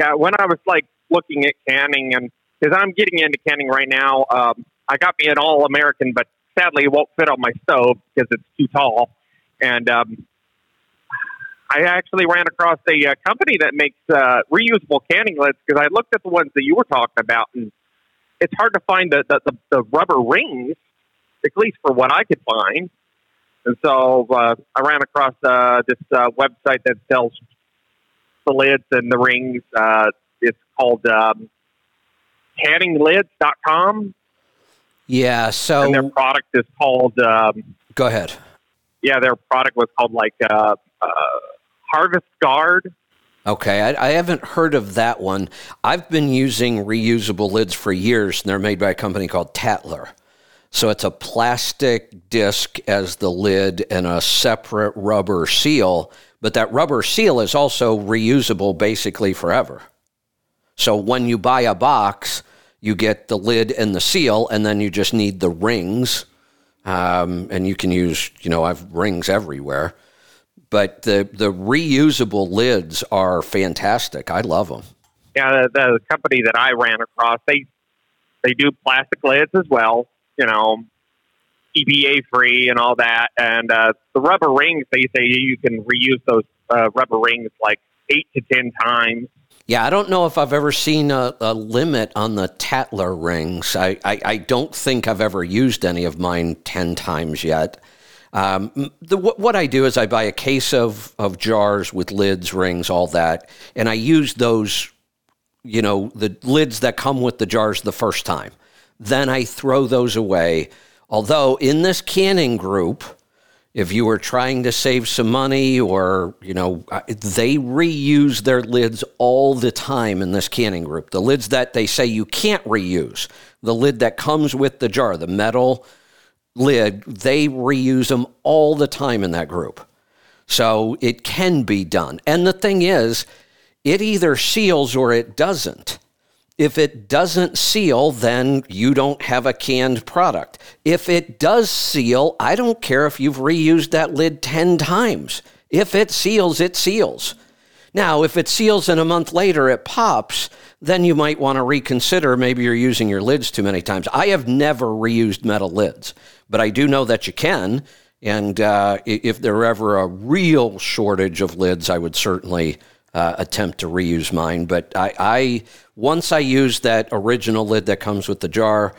Yeah, when I was like looking at canning, and because I'm getting into canning right now, um, I got me an all American, but sadly it won't fit on my stove because it's too tall. And um, I actually ran across a uh, company that makes uh, reusable canning lids because I looked at the ones that you were talking about, and it's hard to find the, the, the, the rubber rings, at least for what I could find. And so uh, I ran across uh, this uh, website that sells the lids and the rings. Uh, it's called um, canninglids.com, Yeah. So. And their product is called, um, go ahead. yeah, their product was called like uh, uh, Harvest Guard. Okay, I, I haven't heard of that one. I've been using reusable lids for years, and they're made by a company called Tatler. So it's a plastic disc as the lid and a separate rubber seal, but that rubber seal is also reusable basically forever. So when you buy a box, you get the lid and the seal, and then you just need the rings. Um, and you can use, you know, I've rings everywhere. But the, the reusable lids are fantastic. I love them. Yeah, the, the company that I ran across, they they do plastic lids as well. You know, BPA free and all that. And uh, the rubber rings, they say you can reuse those uh, rubber rings like eight to ten times. Yeah, I don't know if I've ever seen a, a limit on the Tatler rings. I, I, I don't think I've ever used any of mine 10 times yet. Um, the, what I do is I buy a case of, of jars with lids, rings, all that, and I use those, you know, the lids that come with the jars the first time. Then I throw those away. Although in this canning group, if you were trying to save some money or you know they reuse their lids all the time in this canning group. The lids that they say you can't reuse the lid that comes with the jar the metal lid they reuse them all the time in that group. So it can be done. And the thing is it either seals or it doesn't if it doesn't seal, then you don't have a canned product. If it does seal, I don't care if you've reused that lid 10 times. If it seals, it seals. Now, if it seals and a month later it pops, then you might want to reconsider maybe you're using your lids too many times. I have never reused metal lids, but I do know that you can. And uh, if there were ever a real shortage of lids, I would certainly uh, attempt to reuse mine. But I, I once I use that original lid that comes with the jar,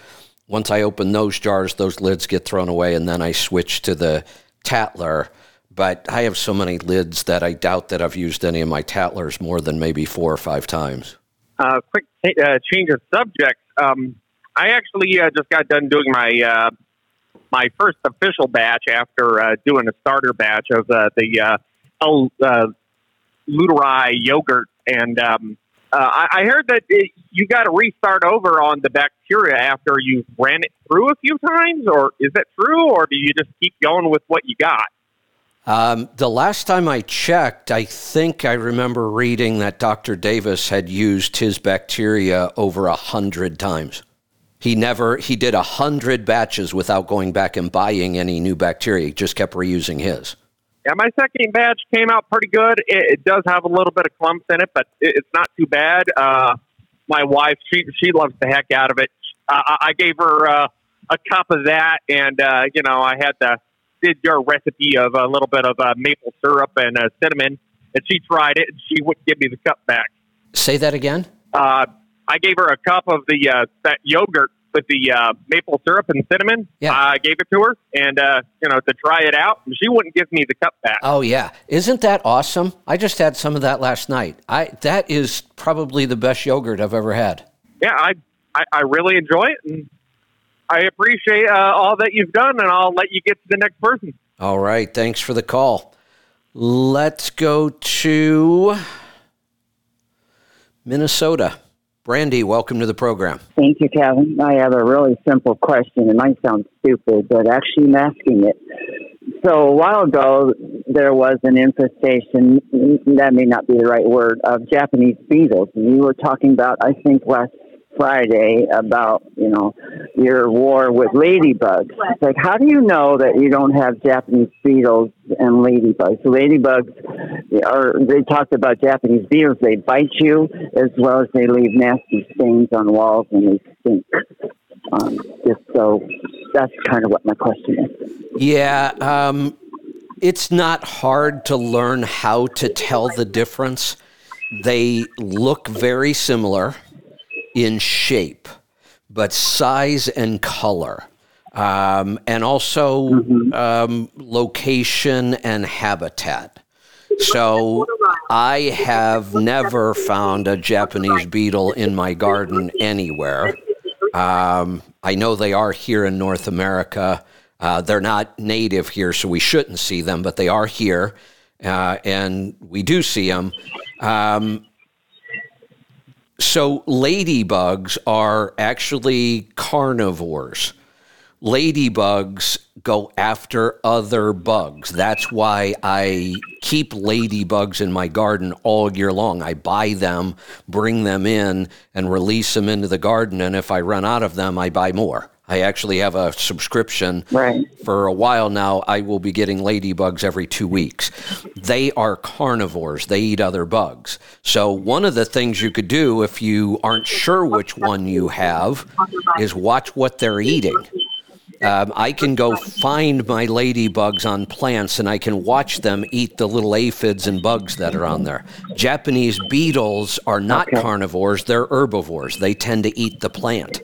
once I open those jars, those lids get thrown away, and then I switch to the Tatler. But I have so many lids that I doubt that I've used any of my Tatlers more than maybe four or five times. Uh, quick uh, change of subject. Um, I actually uh, just got done doing my uh, my first official batch after uh, doing a starter batch of uh, the uh, L. reuteri yogurt, and um, uh, I, I heard that it, you got to restart over on the bacteria after you ran it through a few times, or is that true, or do you just keep going with what you got? Um, the last time I checked, I think I remember reading that Dr. Davis had used his bacteria over a hundred times. He never he did a hundred batches without going back and buying any new bacteria. He just kept reusing his. Yeah, my second batch came out pretty good. It, it does have a little bit of clumps in it, but it, it's not too bad. Uh, my wife, she she loves the heck out of it. Uh, I I gave her uh, a cup of that, and uh, you know, I had the did your recipe of a little bit of uh, maple syrup and uh, cinnamon, and she tried it, and she wouldn't give me the cup back. Say that again. Uh, I gave her a cup of the uh, that yogurt with the uh, maple syrup and cinnamon. Yeah. I gave it to her, and uh, you know, to try it out, and she wouldn't give me the cup back. Oh yeah, isn't that awesome? I just had some of that last night. I that is probably the best yogurt I've ever had. Yeah, I, I I really enjoy it, and I appreciate uh, all that you've done, and I'll let you get to the next person. All right, thanks for the call. Let's go to Minnesota. Brandy, welcome to the program. Thank you, Kevin. I have a really simple question. It might sound stupid, but actually I'm asking it. So a while ago, there was an infestation, that may not be the right word, of Japanese beetles. And you were talking about, I think, last Friday about, you know, your war with ladybugs. It's like, how do you know that you don't have Japanese beetles and ladybugs? Ladybugs are, they talked about Japanese beetles, they bite you as well as they leave nasty stains on walls and they stink. Um, just so that's kind of what my question is. Yeah, um, it's not hard to learn how to tell the difference. They look very similar in shape, but size and color, um, and also um, location and habitat. So I have never found a Japanese beetle in my garden anywhere. Um, I know they are here in North America. Uh, they're not native here, so we shouldn't see them, but they are here, uh, and we do see them. Um, so ladybugs are actually carnivores. Ladybugs go after other bugs. That's why I keep ladybugs in my garden all year long. I buy them, bring them in, and release them into the garden. And if I run out of them, I buy more. I actually have a subscription Right. for a while now. I will be getting ladybugs every two weeks. They are carnivores, they eat other bugs. So, one of the things you could do if you aren't sure which one you have is watch what they're eating. Um, I can go find my ladybugs on plants and I can watch them eat the little aphids and bugs that are on there. Japanese beetles are not carnivores, they're herbivores. They tend to eat the plant.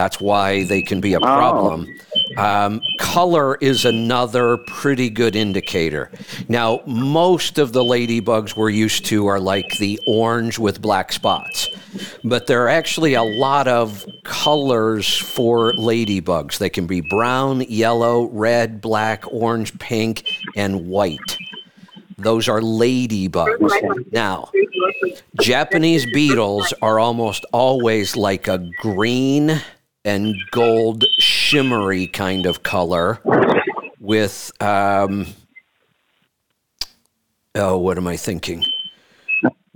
That's why they can be a problem. Um, color is another pretty good indicator. Now, most of the ladybugs we're used to are like the orange with black spots, but there are actually a lot of colors for ladybugs. They can be brown, yellow, red, black, orange, pink, and white. Those are ladybugs. Now, Japanese beetles are almost always like a green and gold shimmery kind of color with um oh what am i thinking?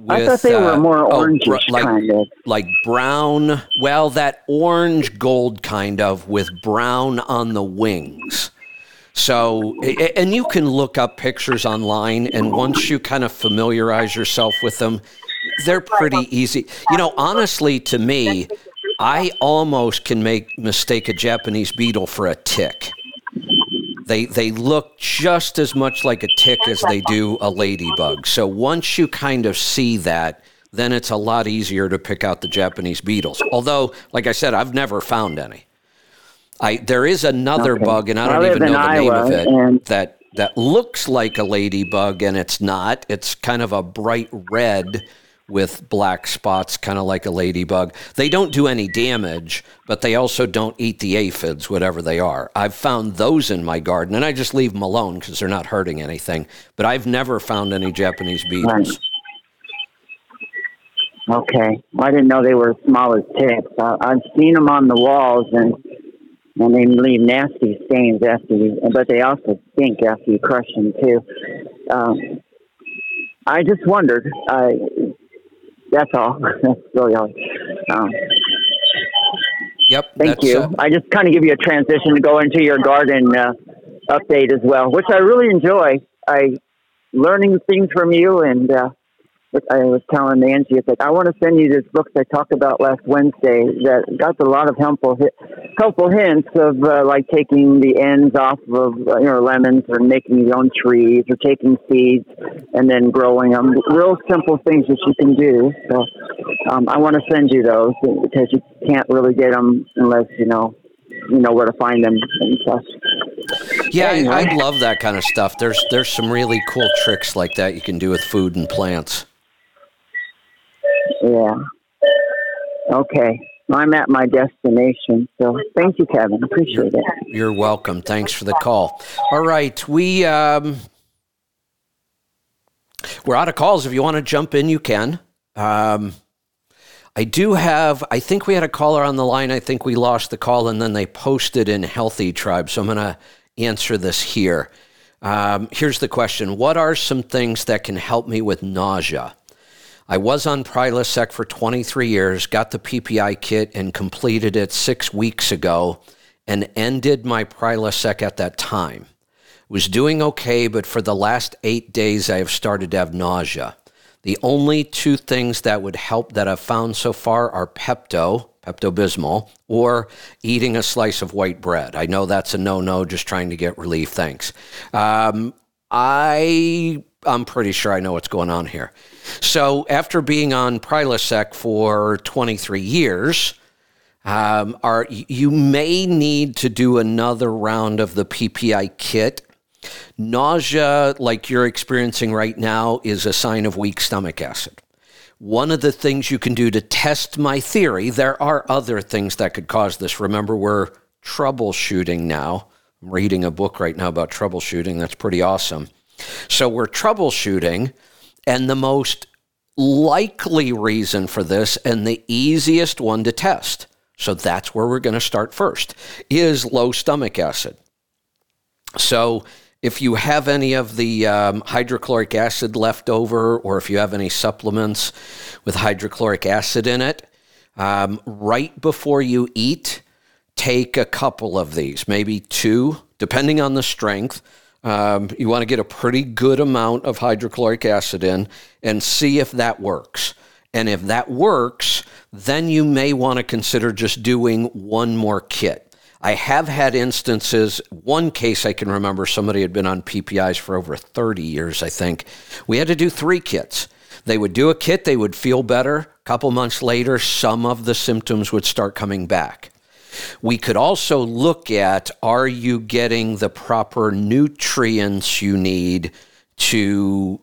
I thought they were uh, more oh, br- like, kind of. like brown well that orange gold kind of with brown on the wings. So and you can look up pictures online and once you kind of familiarize yourself with them they're pretty easy. You know honestly to me i almost can make mistake a japanese beetle for a tick they they look just as much like a tick as they do a ladybug. So once you kind of see that, then it's a lot easier to pick out the Japanese beetles. Although, like I said, I've never found any. I there is another Okay. bug, and I don't live even know the name of it. That that looks like a ladybug, and it's not. It's kind of a bright red with black spots, kind of like a ladybug. They don't do any damage, but they also don't eat the aphids, whatever they are. I've found those in my garden, and I just leave them alone because they're not hurting anything. But I've never found any Japanese beetles. Okay. I didn't know they were as small as ticks. I, I've seen them on the walls, and and they leave nasty stains after you, but they also stink after you crush them too. Um, I just wondered. I that's all. [LAUGHS] that's really all. Um, Yep. thank you. uh, I just kind of give you a transition to go into your garden uh, update as well, which I really enjoy. I learning things from you and. Uh, I was telling Angie, it's like I want to send you this book I talked about last Wednesday that got a lot of helpful helpful hints of uh, like taking the ends off of uh, you know lemons or making your own trees or taking seeds and then growing them. Real simple things that you can do. So um, I want to send you those because you can't really get them unless you know you know where to find them and stuff. Yeah, anyway. I, I love that kind of stuff. There's there's some really cool tricks like that you can do with food and plants. Yeah. Okay. I'm at my destination. So thank you, Kevin. Appreciate it. You're welcome. Thanks for the call. All right. We um, we're out of calls. If you want to jump in, you can. Um, I do have, I think we had a caller on the line. I think we lost the call and then they posted in Healthy Tribe. So I'm going to answer this here. Um, here's the question What are some things that can help me with nausea? I was on Prilosec for 23 years, got the PPI kit and completed it six weeks ago and ended my Prilosec at that time. Was doing okay, but for the last eight days, I have started to have nausea. The only two things that would help that I've found so far are Pepto, Pepto Bismol, or eating a slice of white bread. I know that's a no no, just trying to get relief. Thanks. Um, I I'm pretty sure I know what's going on here. So after being on Prilosec for 23 years, um, are you may need to do another round of the PPI kit. Nausea, like you're experiencing right now, is a sign of weak stomach acid. One of the things you can do to test my theory, there are other things that could cause this. Remember, we're troubleshooting now. I'm reading a book right now about troubleshooting. That's pretty awesome. So we're troubleshooting, and the most likely reason for this and the easiest one to test, so that's where we're going to start first, is low stomach acid. So if you have any of the um, hydrochloric acid left over, or if you have any supplements with hydrochloric acid in it, um, right before you eat, take a couple of these, maybe two, depending on the strength um, you want to get a pretty good amount of hydrochloric acid in and see if that works. And if that works, then you may want to consider just doing one more kit. I have had instances, one case I can remember, somebody had been on PPIs for over 30 years, I think. We had to do three kits. They would do a kit, they would feel better. A couple months later, some of the symptoms would start coming back. We could also look at are you getting the proper nutrients you need to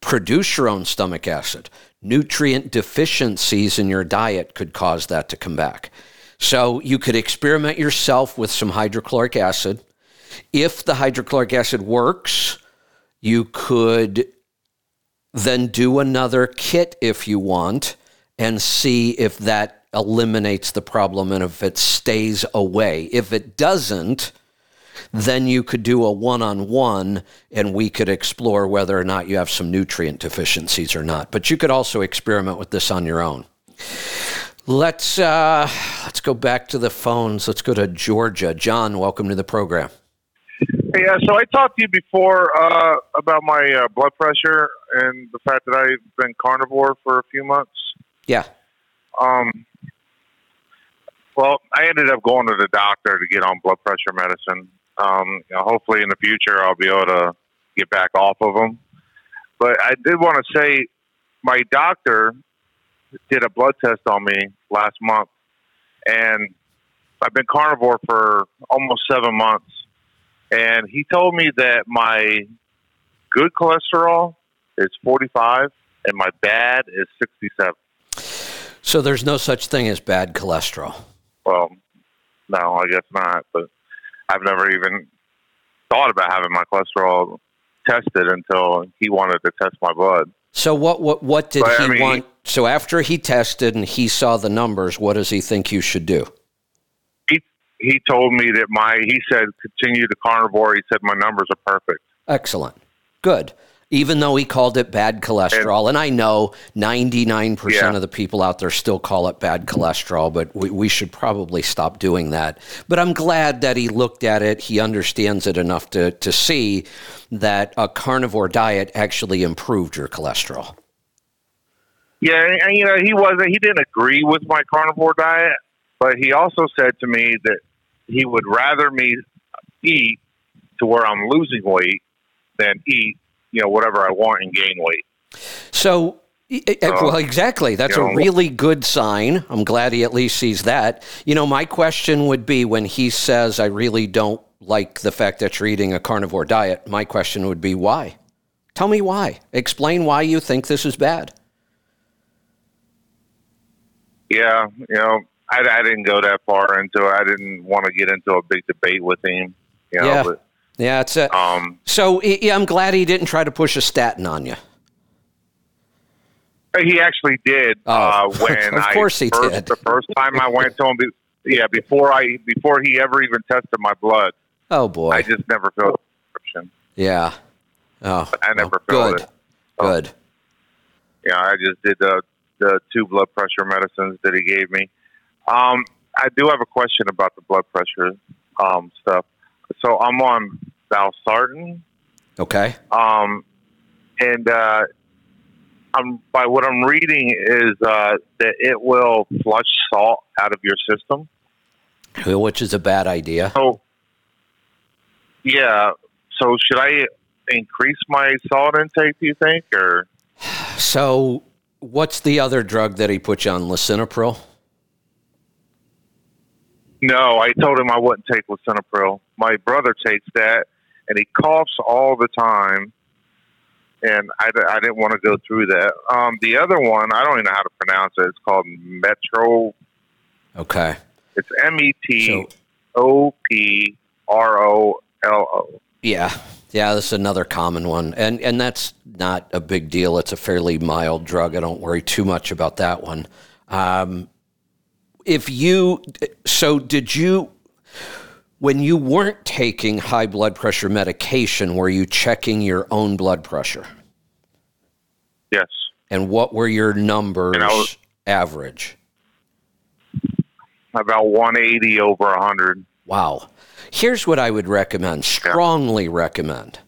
produce your own stomach acid? Nutrient deficiencies in your diet could cause that to come back. So you could experiment yourself with some hydrochloric acid. If the hydrochloric acid works, you could then do another kit if you want and see if that eliminates the problem and if it stays away. If it doesn't, then you could do a one on one and we could explore whether or not you have some nutrient deficiencies or not. But you could also experiment with this on your own. Let's uh, let's go back to the phones. Let's go to Georgia. John, welcome to the program. Uh, so I talked to you before uh, about my uh, blood pressure and the fact that I've been carnivore for a few months. Yeah. Um, well, I ended up going to the doctor to get on blood pressure medicine. Um, you know, hopefully, in the future, I'll be able to get back off of them. But I did want to say, my doctor did a blood test on me last month, and I've been carnivore for almost seven months. And he told me that my good cholesterol is 45 and my bad is 67. So there's no such thing as bad cholesterol. Well, no, I guess not. But I've never even thought about having my cholesterol tested until he wanted to test my blood. So what what what did but, he I mean, want? So after he tested and he saw the numbers, what does he think you should do? He he told me that my he said continue to carnivore. He said my numbers are perfect. Excellent. Good even though he called it bad cholesterol. And, and I know 99% yeah. of the people out there still call it bad cholesterol, but we, we should probably stop doing that. But I'm glad that he looked at it. He understands it enough to, to see that a carnivore diet actually improved your cholesterol. Yeah, and you know he wasn't. He didn't agree with my carnivore diet, but he also said to me that he would rather me eat to where I'm losing weight than eat, you know, whatever I want and gain weight. So, well, uh, exactly. That's a really good sign. I'm glad he at least sees that. You know, my question would be when he says, I really don't like the fact that you're eating a carnivore diet, my question would be, why? Tell me why. Explain why you think this is bad. Yeah, you know, I, I didn't go that far into it. I didn't want to get into a big debate with him. You know, Yeah. but Yeah, it's a. um, So, yeah, I'm glad he didn't try to push a statin on you. he actually did Oh, uh, [LAUGHS] when of I course he first, did. the first time I went to him. Yeah, before I before he ever even tested my blood, Oh, boy. I just never filled the prescription. yeah. Oh, I never well, filled good. it. Oh. Good. Yeah, I just did the the two blood pressure medicines that he gave me. Um, I do have a question about the blood pressure um, stuff. So I'm on valsartan, Okay. um, and uh, I'm by what I'm reading is uh, that it will flush salt out of your system. Which is a bad idea. So, yeah. So should I increase my salt intake? Do you think, or So, what's the other drug that he put you on? Lisinopril? No, I told him I wouldn't take lisinopril. My brother takes that, and he coughs all the time, and I, I didn't want to go through that. Um, the other one, I don't even know how to pronounce it. It's called Metro. Okay. It's M E T O P R O L O. yeah. Yeah, this is another common one. And and that's not a big deal. It's a fairly mild drug. I don't worry too much about that one. Um, if you so did you when you weren't taking high blood pressure medication, were you checking your own blood pressure? Yes. And what were your numbers was- average? About 180 over 100. Wow. Here's what I would recommend, strongly recommend.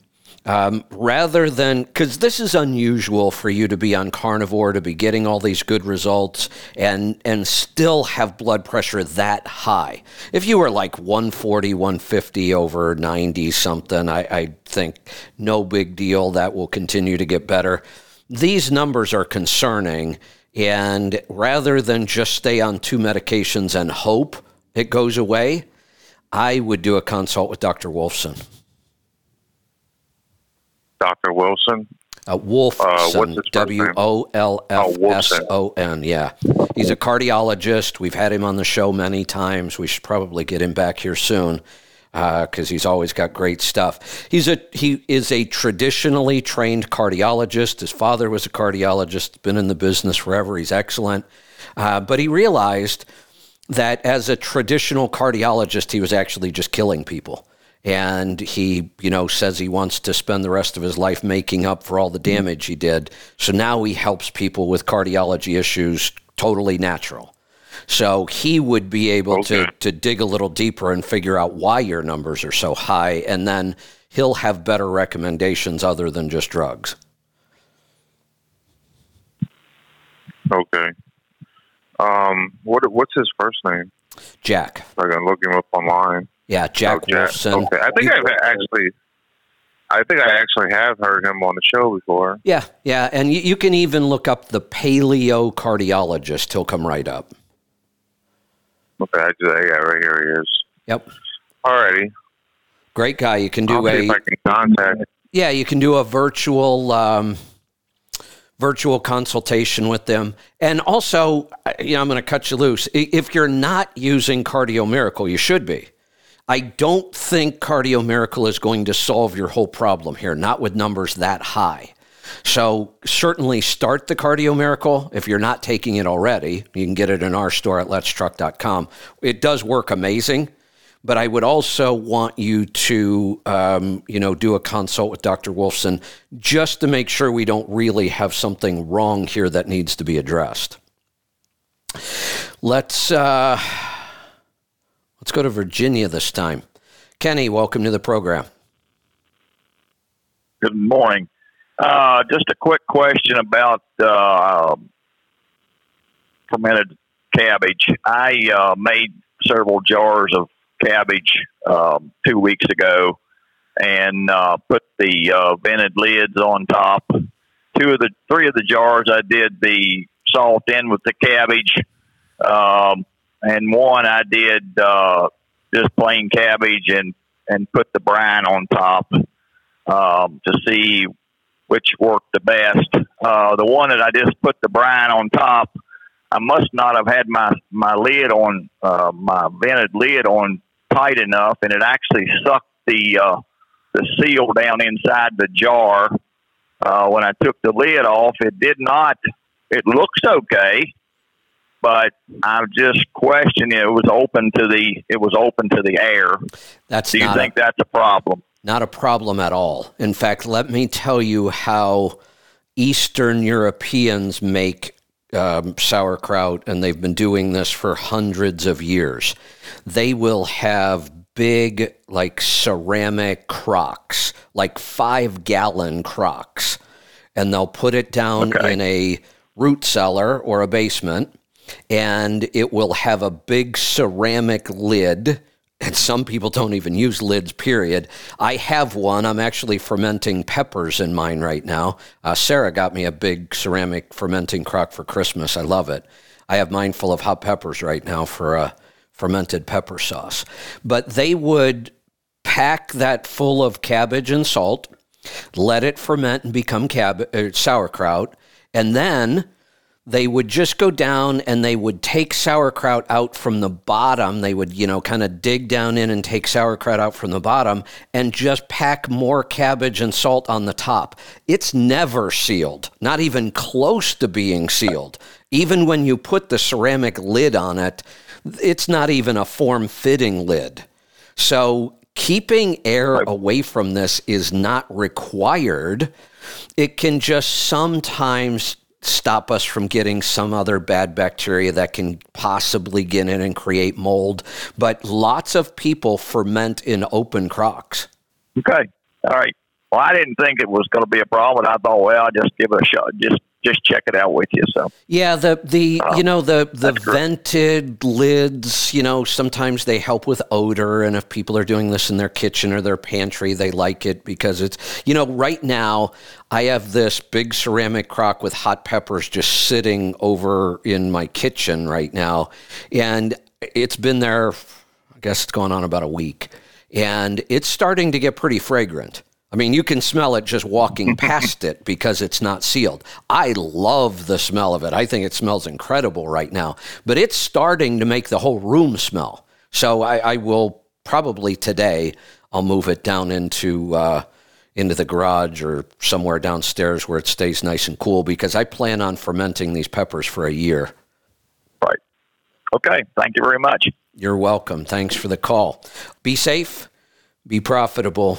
Um, rather than, because this is unusual for you to be on carnivore, to be getting all these good results and, and still have blood pressure that high. If you were like 140, 150 over 90 something, I, I think no big deal. That will continue to get better. These numbers are concerning. And rather than just stay on two medications and hope it goes away, I would do a consult with Dr. Wolfson. Dr. Wilson. Uh, Wolfson, Uh, what's his first W? O L Oh, F. S O N. Yeah, he's a cardiologist. We've had him on the show many times. We should probably get him back here soon because he's always got great stuff. He's a he is a traditionally trained cardiologist. His father was a cardiologist. Been in the business forever. He's excellent, uh, but he realized that as a traditional cardiologist, he was actually just killing people. And he, you know, says he wants to spend the rest of his life making up for all the damage he did. So now he helps people with cardiology issues totally natural. So he would be able to, Okay. to dig a little deeper and figure out why your numbers are so high. And then he'll have better recommendations other than just drugs. Okay. Um, what what's his first name? Jack. I can look him up online. Yeah, Jack. Wolfson. Okay. I think You- I've actually, I think I actually have heard him on the show before. Yeah, yeah, and you, you can even look up the paleo cardiologist. He'll come right up. Okay, I just, yeah, right here he is. Yep, Alrighty. great guy. You can do a can contact. yeah, you can do a virtual um, virtual consultation with them, and also, you know, I'm going to cut you loose. If you're not using Cardio Miracle, you should be. I don't think Cardio Miracle is going to solve your whole problem here, not with numbers that high. So certainly start the Cardio Miracle if you're not taking it already. You can get it in our store at letstruck.com. It does work amazing, but I would also want you to, um, you know, do a consult with Dr. Wolfson just to make sure we don't really have something wrong here that needs to be addressed. Let's uh, let's go to Virginia this time. Kenny, welcome to the program. Good morning. Uh, just a quick question about uh, fermented cabbage. I uh, made several jars of cabbage um, two weeks ago and uh, put the uh, vented lids on top. Two of the three of the jars I did the salt in with the cabbage, um, and one I did uh, just plain cabbage and and put the brine on top um, to see which worked the best. Uh, the one that I just put the brine on top, I must not have had my my lid on uh, my vented lid on tight enough, and it actually sucked the uh, the seal down inside the jar. Uh, when I took the lid off, it did not. It looks okay, but I'm just questioning. It was open to the. It was open to the air. That's Do you think a, that's a problem? not a problem at all. In fact, let me tell you how Eastern Europeans make um, sauerkraut, and they've been doing this for hundreds of years. They will have big, like ceramic crocks, like five gallon crocks, and they'll put it down Okay. in a root cellar or a basement, and it will have a big ceramic lid. And some people don't even use lids, period. I have one. I'm actually fermenting peppers in mine right now. Uh, Sarah got me a big ceramic fermenting crock for Christmas. I love it. I have mine full of hot peppers right now for a fermented pepper sauce. But they would pack that full of cabbage and salt, let it ferment and become cab- uh, sauerkraut, and then they would just go down and they would take sauerkraut out from the bottom. They would, you know, kind of dig down in and take sauerkraut out from the bottom and just pack more cabbage and salt on the top. It's never sealed, not even close to being sealed. Even when you put the ceramic lid on it, it's not even a form fitting lid. So keeping air away from this is not required. It can just sometimes stop us from getting some other bad bacteria that can possibly get in and create mold. But lots of people ferment in open crocks. Okay. All right. Well, I didn't think it was going to be a problem. I thought, well, I'll just give it a shot. Just just check it out with you. So Yeah, the the uh, you know the the vented lids, you know, sometimes they help with odor and if people are doing this in their kitchen or their pantry, they like it because it's you know, right now I have this big ceramic crock with hot peppers just sitting over in my kitchen right now and it's been there I guess it's going on about a week and it's starting to get pretty fragrant. I mean, you can smell it just walking [LAUGHS] past it because it's not sealed. I love the smell of it. I think it smells incredible right now, but it's starting to make the whole room smell. So I, I will probably today, I'll move it down into, uh, into the garage or somewhere downstairs where it stays nice and cool because I plan on fermenting these peppers for a year. right. Okay. Thank you very much. You're welcome. Thanks for the call. Be safe, be profitable,